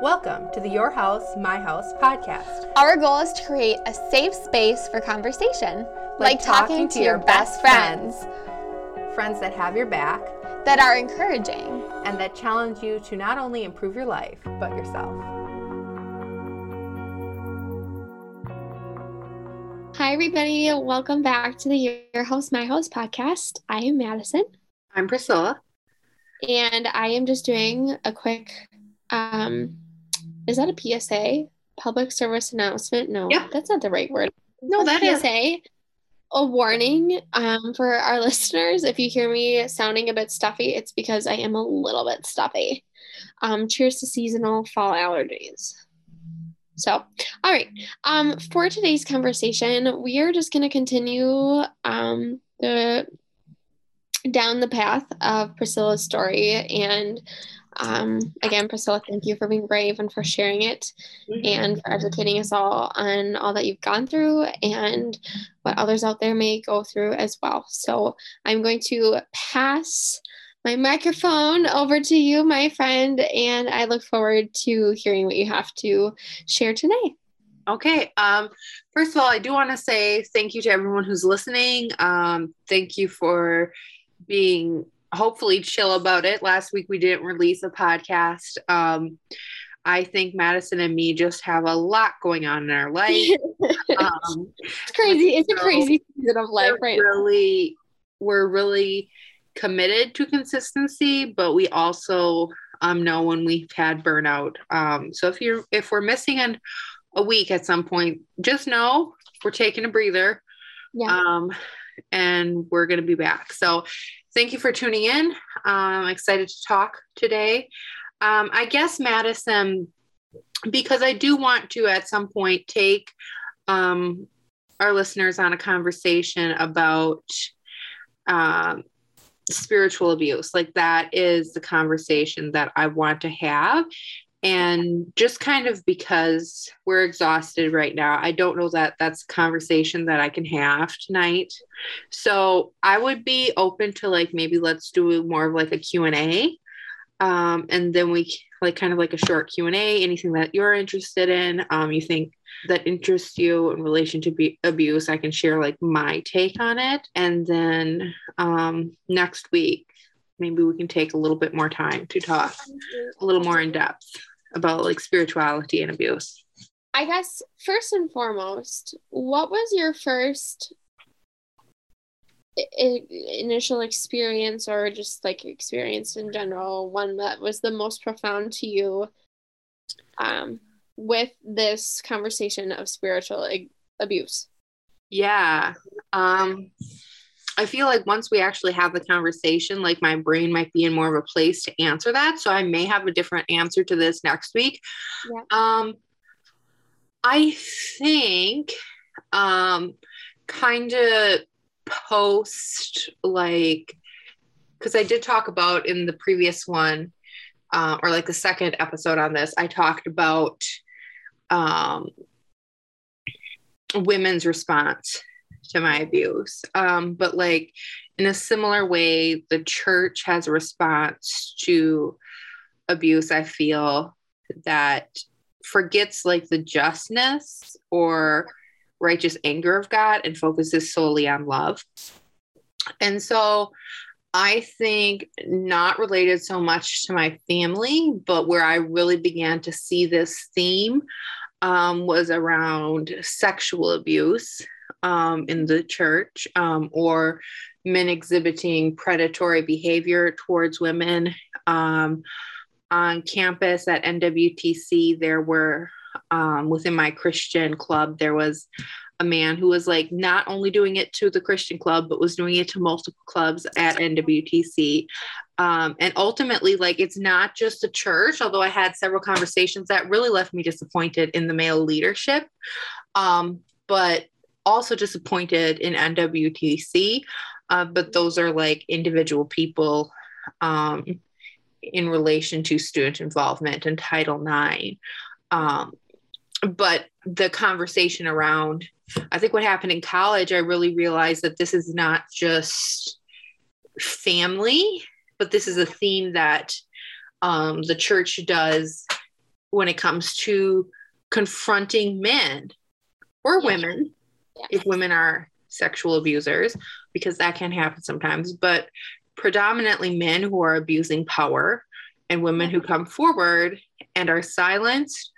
Welcome to the Your House, My House podcast. Our goal is to create a safe space for conversation, like, talking, to your best friends Friends that have your back that are encouraging. and that challenge you to not only improve your life, but yourself. Hi, everybody. Welcome back to the Your House, My House podcast. I am Madison, I'm Priscilla. and I am just doing a quick, um, is that a PSA? Public service announcement? No, Yeah. that's not the right word. No, that is. PSA. A warning um, for our listeners. If you hear me sounding a bit stuffy, it's because I am a little bit stuffy. Um, cheers to seasonal fall allergies. So, all right. Um, for today's conversation, we are just going to continue um, the down the path of Priscilla's story. And um, again, Priscilla, thank you for being brave and for sharing it and for educating us all on all that you've gone through and what others out there may go through as well. So I'm going to pass my microphone over to you, my friend, and I look forward to hearing what you have to share today. Okay. Um, first of all, I do want to say thank you to everyone who's listening. Um, thank you for being hopefully chill about it. Last week we didn't release a podcast. Um, I think Madison and me just have a lot going on in our life. Um, It's crazy. It's a crazy season of life right now. really, we're really committed to consistency, but we also um, know when we've had burnout. Um, so if you're if we're missing an, a week at some point, just know we're taking a breather. Yeah. Um, and we're gonna be back. So thank you for tuning in. I'm excited to talk today. Um, I guess Madison, because I do want to at some point take um, our listeners on a conversation about um, spiritual abuse. Like that is the conversation that I want to have. And just kind of because we're exhausted right now, I don't know that that's a conversation that I can have tonight. So I would be open to like maybe let's do more of like a Q&A. Um, and then we like kind of like a short Q&A, anything that you're interested in, um, you think that interests you in relation to be- abuse, I can share like my take on it. And then um, next week, maybe we can take a little bit more time to talk a little more in depth about like spirituality and abuse. I guess first and foremost, what was your first i- i- initial experience or just like experience in general, one that was the most profound to you um, with this conversation of spiritual ag- abuse? Yeah. Um, I feel like once we actually have the conversation, like my brain might be in more of a place to answer that. So I may have a different answer to this next week. Yeah. Um, I think um, kind of post like because I did talk about in the previous one uh, or like the second episode on this, I talked about um, women's response to my abuse. Um, but like in a similar way, the church has a response to abuse, I feel that forgets like the justness or righteous anger of God and focuses solely on love. And so I think not related so much to my family, but where I really began to see this theme um, was around sexual abuse um, in the church um, or men exhibiting predatory behavior towards women. Um, on campus at NWTC, there were, um, within my Christian club, there was a man who was like not only doing it to the Christian club, but was doing it to multiple clubs at NWTC. Um, and ultimately, like it's not just the church, although I had several conversations that really left me disappointed in the male leadership, um, but also disappointed in NWTC. Uh, but those are like individual people um, in relation to student involvement and Title IX. Um, but the conversation around, I think what happened in college, I really realized that this is not just family, but this is a theme that um, the church does when it comes to confronting men or Yeah. if women are sexual abusers because that can happen sometimes but predominantly men who are abusing power and women who come forward and are silenced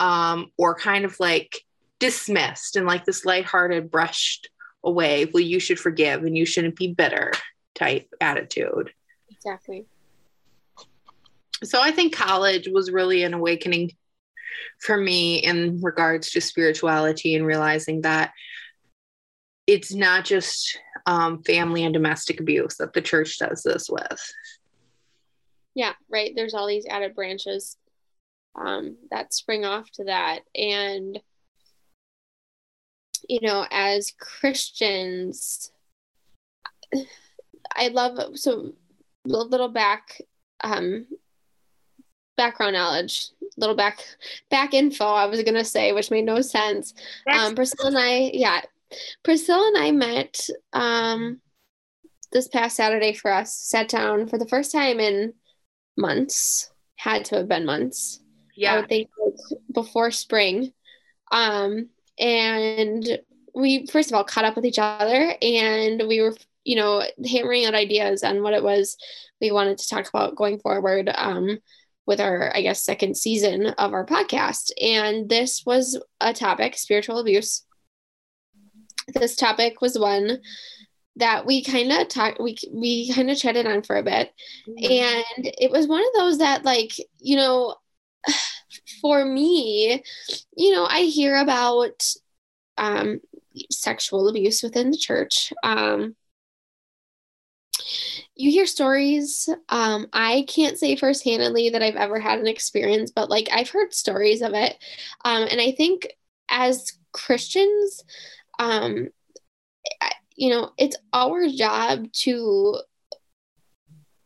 um, or kind of like dismissed and like this lighthearted brushed away well you should forgive and you shouldn't be bitter type attitude Exactly. so I think college was really an awakening for me in regards to spirituality and realizing that it's not just um, family and domestic abuse that the church does this with. Yeah, right. There's all these added branches um, that spring off to that. And, you know, as Christians, I love, so a little back, um, background knowledge, little back, back info, I was going to say, which made no sense. Um, Priscilla and I, yeah, Priscilla and I met um, this past Saturday for us, sat down for the first time in months, had to have been months. Yeah. I would think before spring. Um, and we first of all caught up with each other and we were, you know, hammering out ideas on what it was we wanted to talk about going forward um, with our, I guess, second season of our podcast. And this was a topic, spiritual abuse. This topic was one that we kind of talked we we kind of chatted on for a bit. And it was one of those that like you know for me you know i hear about um sexual abuse within the church. Um you hear stories um i can't say firsthandedly that i've ever had an experience but like i've heard stories of it. Um and i think as christians um you know it's our job to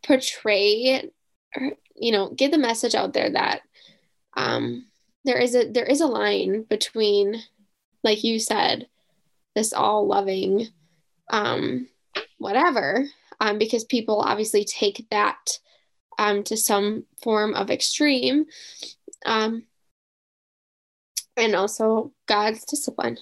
portray or you know get the message out there that um there is a there is a line between like you said this all loving um whatever um because people obviously take that um to some form of extreme um and also God's discipline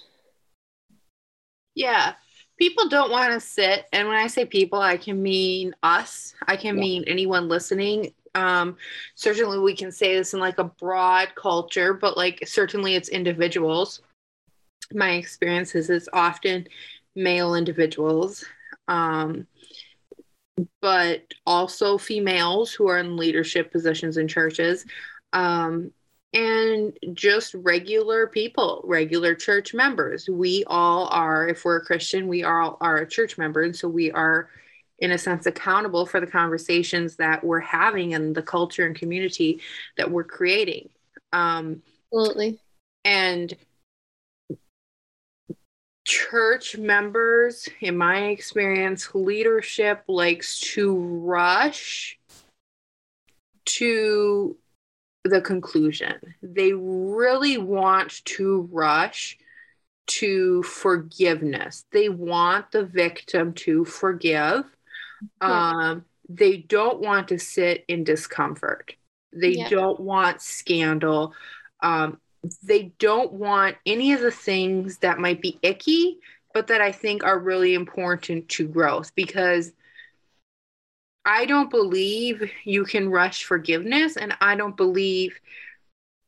yeah. People don't want to sit, and when I say people, I can mean us. I can Yeah. mean anyone listening. Um, certainly, we can say this in like a broad culture, but like certainly it's individuals. My experience is it's often male individuals, um, but also females who are in leadership positions in churches. Um, and just regular people, regular church members. We all are, if we're a Christian, we all are a church member. And so we are, in a sense, accountable for the conversations that we're having and the culture and community that we're creating. Um, absolutely and church members, in my experience, leadership likes to rush to the conclusion. They really want to rush to forgiveness. They want the victim to forgive. Yeah. Um, they don't want to sit in discomfort. They Yeah. don't want scandal. Um, they don't want any of the things that might be icky, but that I think are really important to growth because I don't believe you can rush forgiveness, and I don't believe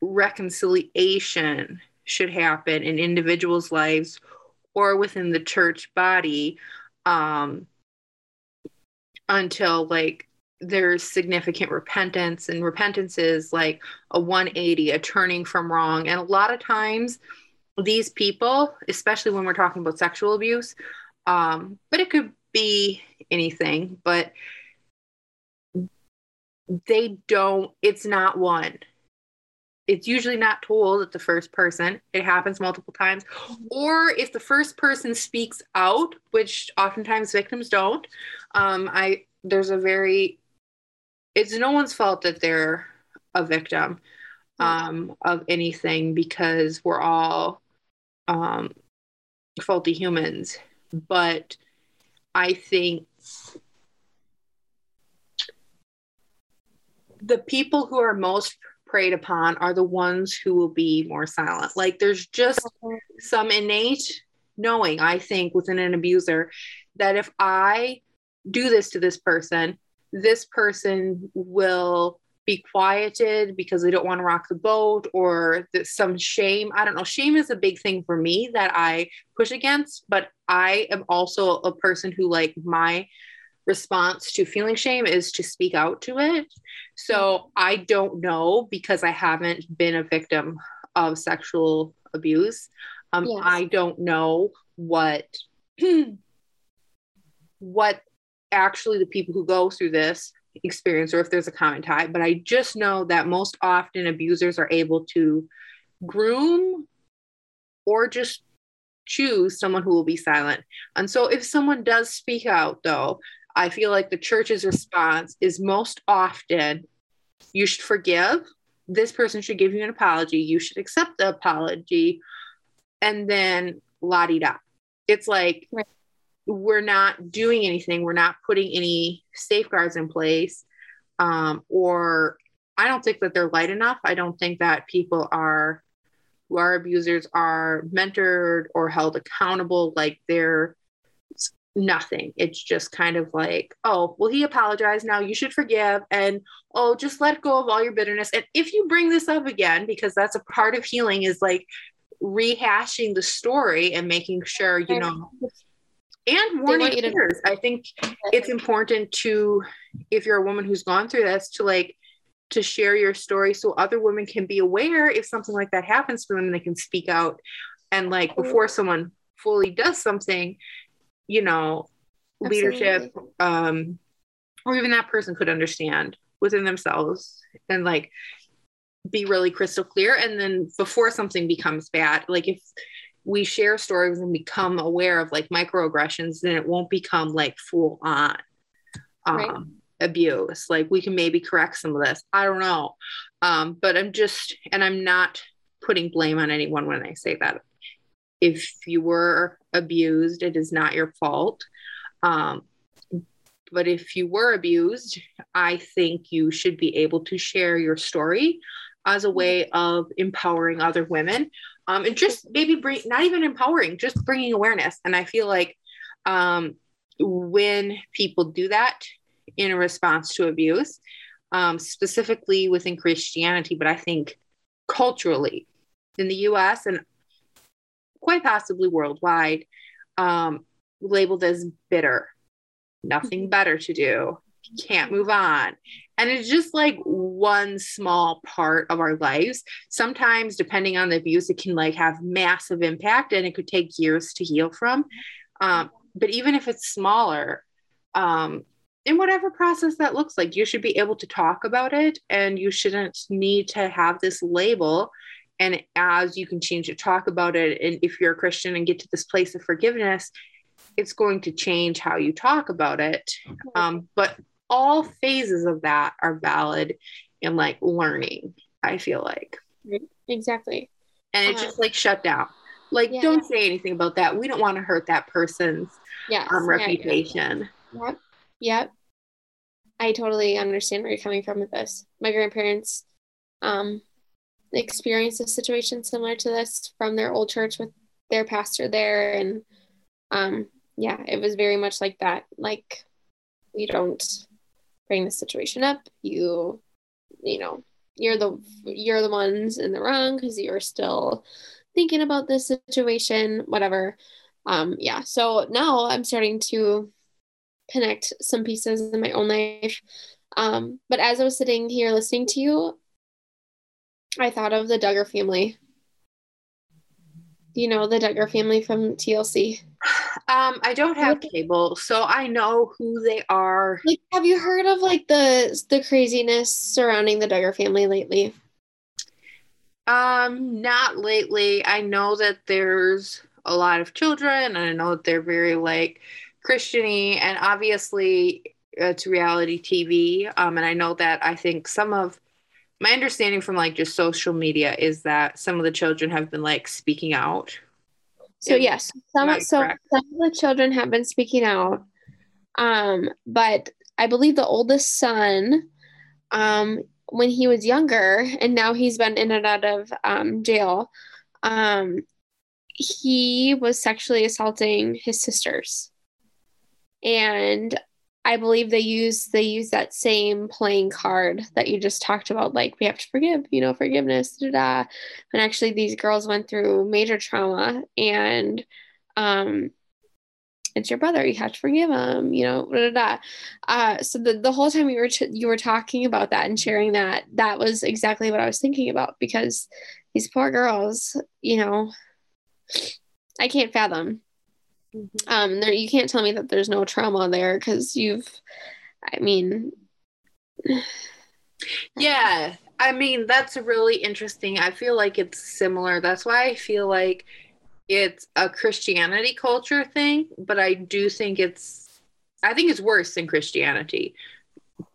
reconciliation should happen in individuals' lives or within the church body um, until like there's significant repentance, and repentance is like a 180, a turning from wrong. And a lot of times, these people, especially when we're talking about sexual abuse, um, but it could be anything, but they don't, it's not one. It's usually not told at the first person. It happens multiple times. Or if the first person speaks out, which oftentimes victims don't, um, I there's a very it's no one's fault that they're a victim um, of anything because we're all um, faulty humans. But I think the people who are most preyed upon are the ones who will be more silent. Like there's just some innate knowing, I think, within an abuser that if I do this to this person, this person will be quieted because they don't want to rock the boat or some shame. I don't know. Shame is a big thing for me that I push against, but I am also a person who, like, my response to feeling shame is to speak out to it. So I don't know because I haven't been a victim of sexual abuse. Um, yes. I don't know what what actually the people who go through this experience or if there's a common tie, but I just know that most often abusers are able to groom or just choose someone who will be silent. And so if someone does speak out, though, I feel like the church's response is most often you should forgive. This person should give you an apology. You should accept the apology. And then la di da. It's like, right we're not doing anything we're not putting any safeguards in place um, or i don't think that they're light enough i don't think that people are who are abusers are mentored or held accountable like they're nothing it's just kind of like oh well he apologized now you should forgive and oh just let go of all your bitterness and if you bring this up again because that's a part of healing is like rehashing the story and making sure you know and warning others. I think it's important to, if you're a woman who's gone through this, to like to share your story so other women can be aware if something like that happens to them, they can speak out. And like before someone fully does something, you know, Absolutely. leadership, um, or even that person could understand within themselves and like be really crystal clear. And then before something becomes bad, like if we share stories and become aware of like microaggressions, then it won't become like full on um, right. abuse. Like we can maybe correct some of this. I don't know. Um, but I'm just, and I'm not putting blame on anyone when I say that. If you were abused, it is not your fault. Um, but if you were abused, I think you should be able to share your story as a way of empowering other women um, and just maybe bring not even empowering just bringing awareness and i feel like um, when people do that in response to abuse um, specifically within christianity but i think culturally in the us and quite possibly worldwide um, labeled as bitter nothing mm-hmm. better to do can't move on. And it's just like one small part of our lives. Sometimes, depending on the abuse, it can like have massive impact and it could take years to heal from. Um, but even if it's smaller, um, in whatever process that looks like, you should be able to talk about it and you shouldn't need to have this label. And as you continue to talk about it, and if you're a Christian and get to this place of forgiveness, it's going to change how you talk about it. Um, but all phases of that are valid and like learning, I feel like. Exactly. And it's uh, just like shut down. Like, yeah. don't say anything about that. We don't want to hurt that person's yes. um, reputation. Yeah, yep. Yep. I totally understand where you're coming from with this. My grandparents um, experienced a situation similar to this from their old church with their pastor there. And um, yeah, it was very much like that. Like, we don't bring the situation up you you know you're the you're the ones in the wrong because you're still thinking about this situation whatever um yeah so now i'm starting to connect some pieces in my own life um but as i was sitting here listening to you i thought of the duggar family you know the duggar family from tlc um, I don't have cable, so I know who they are. Like, have you heard of like the the craziness surrounding the Duggar family lately? Um, not lately. I know that there's a lot of children, and I know that they're very like Christiany, and obviously it's reality TV. Um, and I know that I think some of my understanding from like just social media is that some of the children have been like speaking out so yes, some so some of the children have been speaking out, um, but I believe the oldest son, um, when he was younger, and now he's been in and out of um, jail, um, he was sexually assaulting his sisters. And I believe they use they use that same playing card that you just talked about, like we have to forgive, you know, forgiveness, da da. And actually, these girls went through major trauma, and um, it's your brother. You have to forgive him, you know. Da, da, da. Uh, so the the whole time you were ch- you were talking about that and sharing that, that was exactly what I was thinking about because these poor girls, you know, I can't fathom Mm-hmm. Um, there you can't tell me that there's no trauma there because you've, I mean, yeah, I mean that's really interesting. I feel like it's similar. That's why I feel like it's a Christianity culture thing, but I do think it's, I think it's worse than Christianity,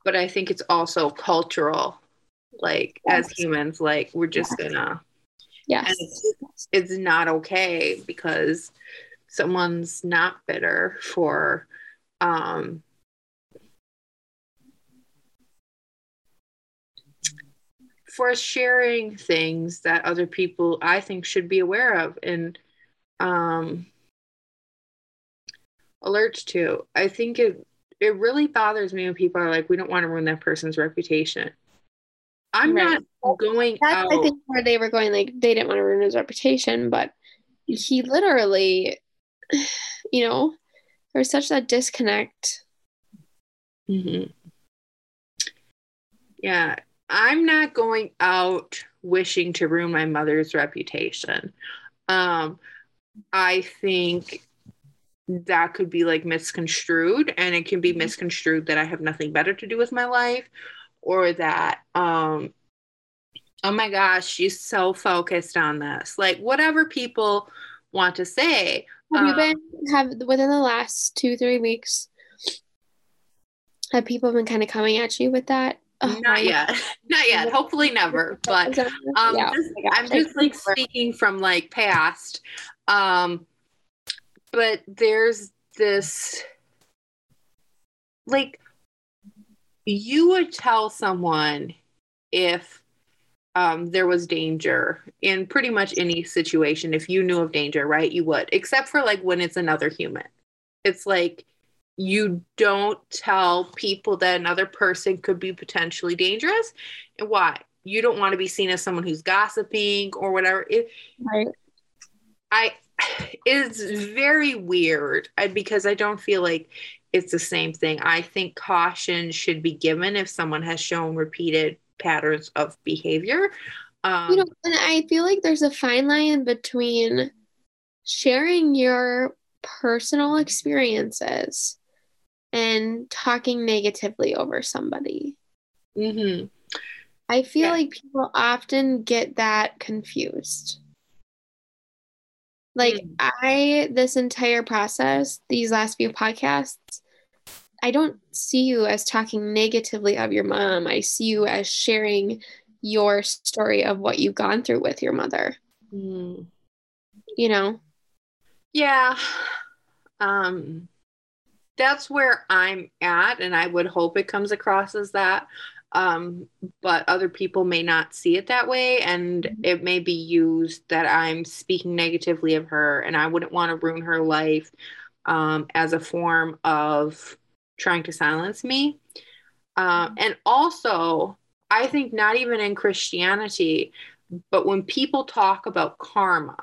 but I think it's also cultural. Like yes. as humans, like we're just yes. gonna, yeah, it's, it's not okay because someone's not bitter for um, for sharing things that other people I think should be aware of and um, alert to. I think it it really bothers me when people are like, we don't want to ruin that person's reputation. I'm right. not going That's, out. I think where they were going, like they didn't want to ruin his reputation, but he literally you know, there's such that disconnect. Mm-hmm. Yeah, I'm not going out wishing to ruin my mother's reputation. Um, I think that could be like misconstrued, and it can be misconstrued that I have nothing better to do with my life, or that, um, oh my gosh, she's so focused on this. Like, whatever people want to say, have you been have within the last two three weeks? Have people been kind of coming at you with that? Oh, not yet, not yet. Hopefully never. But um, yeah. just, I'm just like speaking from like past. Um, but there's this like you would tell someone if um, there was danger in pretty much any situation. If you knew of danger, right, you would, except for like when it's another human. It's like you don't tell people that another person could be potentially dangerous. And why? You don't want to be seen as someone who's gossiping or whatever. It, right. I it's very weird because I don't feel like it's the same thing. I think caution should be given if someone has shown repeated patterns of behavior. Um, you know, and I feel like there's a fine line between sharing your personal experiences and talking negatively over somebody. Mm-hmm. I feel yeah. like people often get that confused. Like, mm. I, this entire process, these last few podcasts, I don't see you as talking negatively of your mom. I see you as sharing your story of what you've gone through with your mother. Mm. You know? Yeah. Um that's where I'm at and I would hope it comes across as that. Um, but other people may not see it that way and mm-hmm. it may be used that I'm speaking negatively of her and I wouldn't want to ruin her life um, as a form of trying to silence me. Um, and also, I think not even in Christianity, but when people talk about karma,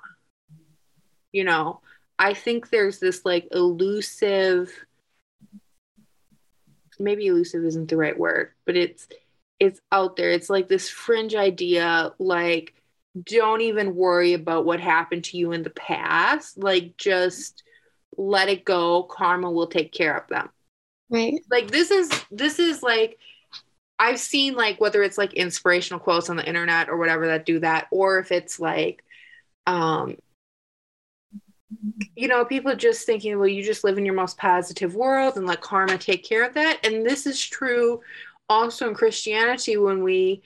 you know, I think there's this like elusive, maybe elusive isn't the right word, but it's it's out there. It's like this fringe idea, like don't even worry about what happened to you in the past. Like just let it go. Karma will take care of them. Right. Like this is this is like I've seen like whether it's like inspirational quotes on the internet or whatever that do that, or if it's like um you know, people just thinking, well, you just live in your most positive world and let karma take care of that. And this is true also in Christianity when we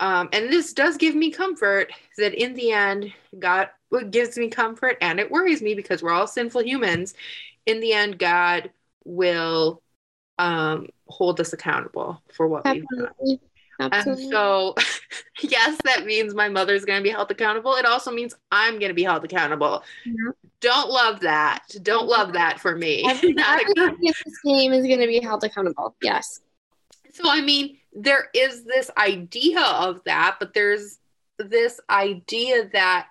um and this does give me comfort that in the end God gives me comfort and it worries me because we're all sinful humans. In the end, God will um, hold us accountable for what we've done. Absolutely. And so, yes, that means my mother's going to be held accountable. It also means I'm going to be held accountable. Yeah. Don't love that. Don't love that for me. Everybody in this game is going to be held accountable. Yes. so, I mean, there is this idea of that, but there's this idea that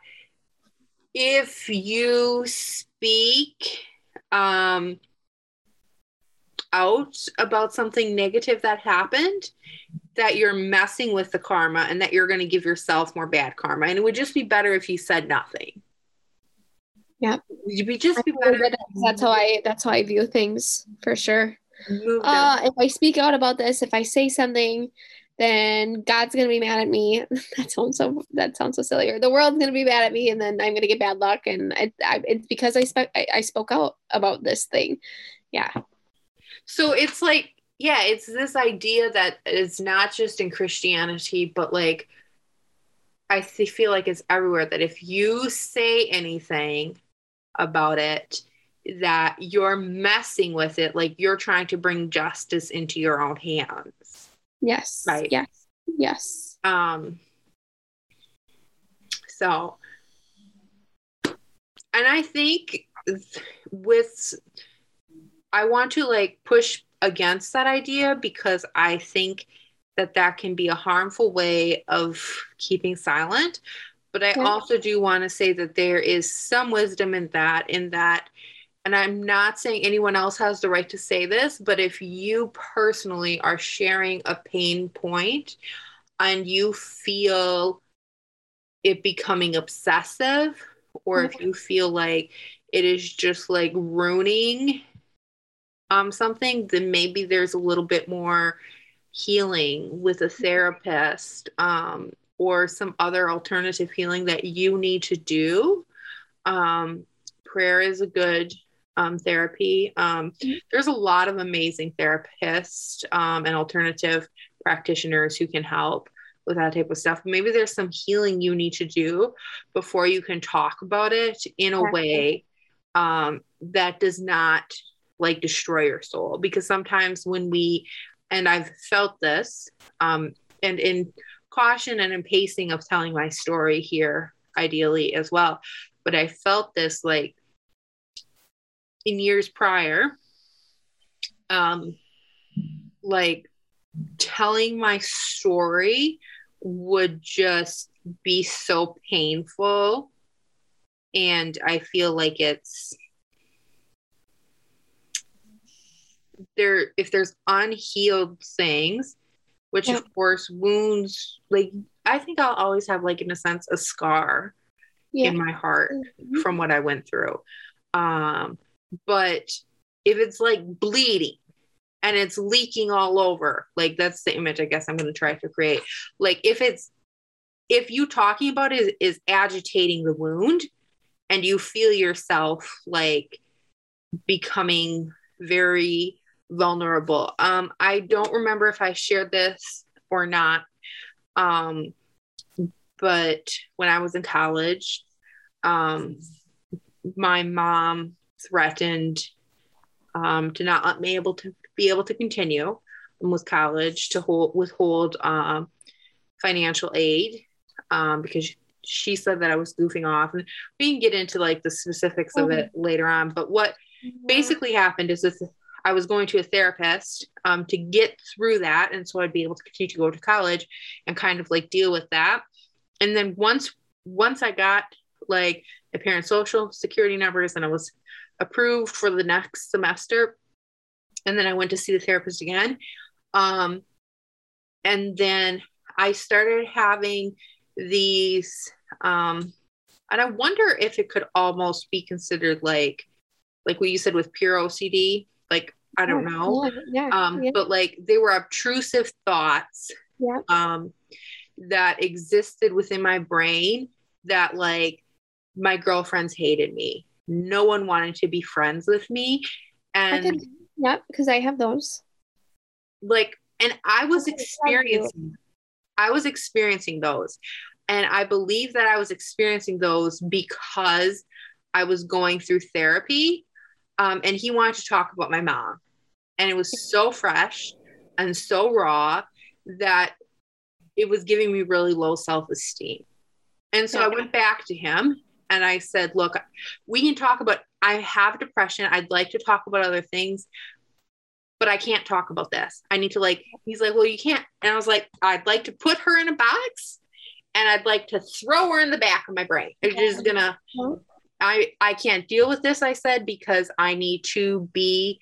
if you speak um, out about something negative that happened, that you're messing with the karma and that you're going to give yourself more bad karma. And it would just be better if you said nothing. Yeah. Be just be better. That's how I that's how I view things for sure. Uh if I speak out about this, if I say something, then God's gonna be mad at me. that sounds so that sounds so silly. Or the world's gonna be mad at me, and then I'm gonna get bad luck. And it, I, it's because I, spe- I I spoke out about this thing. Yeah. So it's like, yeah, it's this idea that it's not just in Christianity, but like, I feel like it's everywhere that if you say anything about it, that you're messing with it, like you're trying to bring justice into your own hands. Yes. Right. Yes. Yes. Um, so, and I think with, I want to like push against that idea because I think that that can be a harmful way of keeping silent. But I Yeah. also do want to say that there is some wisdom in that, in that, and I'm not saying anyone else has the right to say this, but if you personally are sharing a pain point and you feel it becoming obsessive, or if mm-hmm. you feel like it is just like ruining um, something, then maybe there's a little bit more healing with a therapist um, or some other alternative healing that you need to do. Um, prayer is a good um, therapy. Um, there's a lot of amazing therapists um, and alternative practitioners who can help with that type of stuff. Maybe there's some healing you need to do before you can talk about it in a way um, that does not like destroy your soul. Because sometimes when we, and I've felt this, um, and in caution and in pacing of telling my story here, ideally as well, but I felt this like in years prior, um, like telling my story would just be so painful. And I feel like it's there, if there's unhealed things, which Yeah. of course wounds, like I think I'll always have, like, in a sense, a scar Yeah. in my heart Mhm. from what I went through. Um, but if it's like bleeding and it's leaking all over, like that's the image I guess I'm going to try to create. Like if it's if you talking about it is, is agitating the wound and you feel yourself like becoming very vulnerable. Um, I don't remember if I shared this or not. Um, but when I was in college, um, my mom threatened um, to not let me able to be able to continue with college to hold withhold um, financial aid um, because she said that I was goofing off, and we can get into like the specifics of it later on. But what basically happened is this I was going to a therapist um, to get through that. And so I'd be able to continue to go to college and kind of like deal with that. And then once once I got like my parents' social security numbers and I was approved for the next semester, and then I went to see the therapist again. Um, and then I started having these um, and I wonder if it could almost be considered like like what you said with pure OCD. Like I don't know. Yeah, Um, yeah. but like they were obtrusive thoughts um, that existed within my brain that like my girlfriends hated me. No one wanted to be friends with me. And could, yeah, because I have those. like and I was Okay, thank you. experiencing I was experiencing those. And I believe that I was experiencing those because I was going through therapy. Um, and he wanted to talk about my mom. And it was so fresh and so raw that it was giving me really low self-esteem. And so I went back to him and I said, "Look, we can talk about I have depression. I'd like to talk about other things, but I can't talk about this. I need to like he's like, "Well, you can't." And I was like, "I'd like to put her in a box and I'd like to throw her in the back of my brain. I'm just going to I I can't deal with this," I said, because I need to be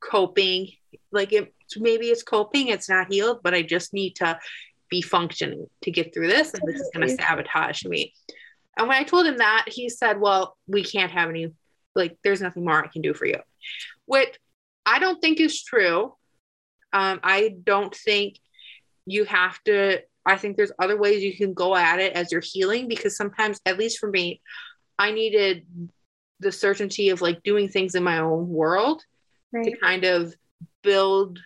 coping like it maybe it's coping, it's not healed, but I just need to be functioning to get through this and this is going to sabotage me. And when I told him that, he said, Well, we can't have any, like, there's nothing more I can do for you, which I don't think is true. Um, I don't think you have to, I think there's other ways you can go at it as you're healing because sometimes, at least for me, I needed the certainty of like doing things in my own world Right. to kind of build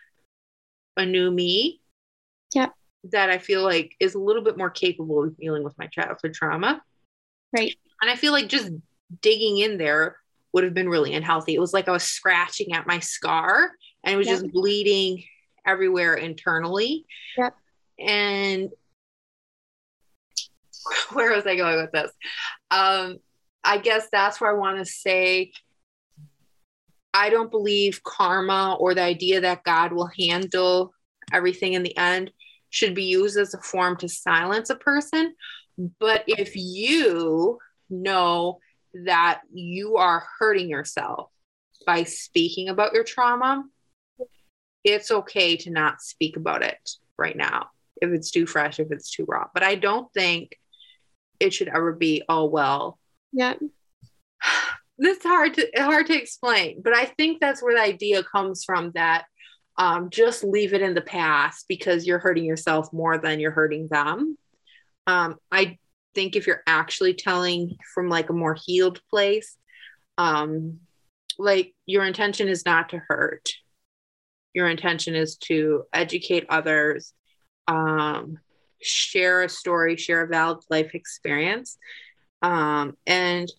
a new me Yep. that I feel like is a little bit more capable of dealing with my childhood trauma. Right. And I feel like just digging in there would have been really unhealthy. It was like I was scratching at my scar and it was Yep. just bleeding everywhere internally. Yep. And where was I going with this? Um, I guess that's where I want to say I don't believe karma or the idea that God will handle everything in the end should be used as a form to silence a person. But if you know that you are hurting yourself by speaking about your trauma, it's okay to not speak about it right now if it's too fresh, if it's too raw. But I don't think it should ever be, oh, well, Yeah. this is hard to hard to explain, but I think that's where the idea comes from that um, just leave it in the past because you're hurting yourself more than you're hurting them. Um, I think if you're actually telling from like a more healed place, um, like your intention is not to hurt. Your intention is to educate others, um, share a story, share a valid life experience, um, and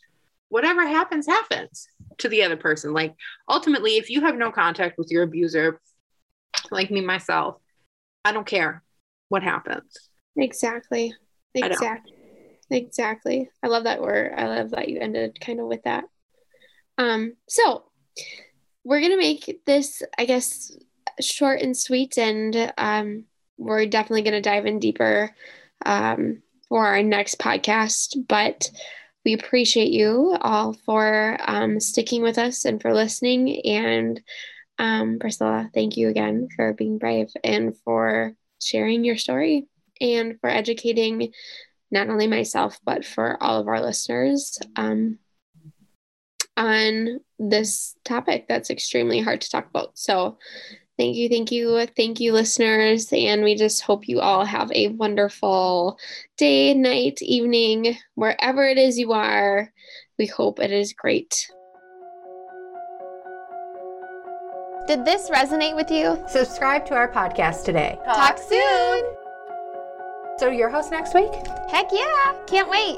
whatever happens happens to the other person like ultimately if you have no contact with your abuser like me myself i don't care what happens Exactly. I. Exactly. Exactly. I love that word. I love that you ended kind of with that. Um, so we're gonna make this, I guess, short and sweet, and um, we're definitely gonna dive in deeper um, for our next podcast. But we appreciate you all for um, sticking with us and for listening. And um, Priscilla, thank you again for being brave and for sharing your story and for educating not only myself but for all of our listeners um, on this topic that's extremely hard to talk about. So, thank you, thank you, thank you, listeners, and we just hope you all have a wonderful day, night, evening, wherever it is you are. We hope it is great. Did this resonate with you? Subscribe to our podcast today. Talk soon. So, your host next week? Heck yeah. Can't wait.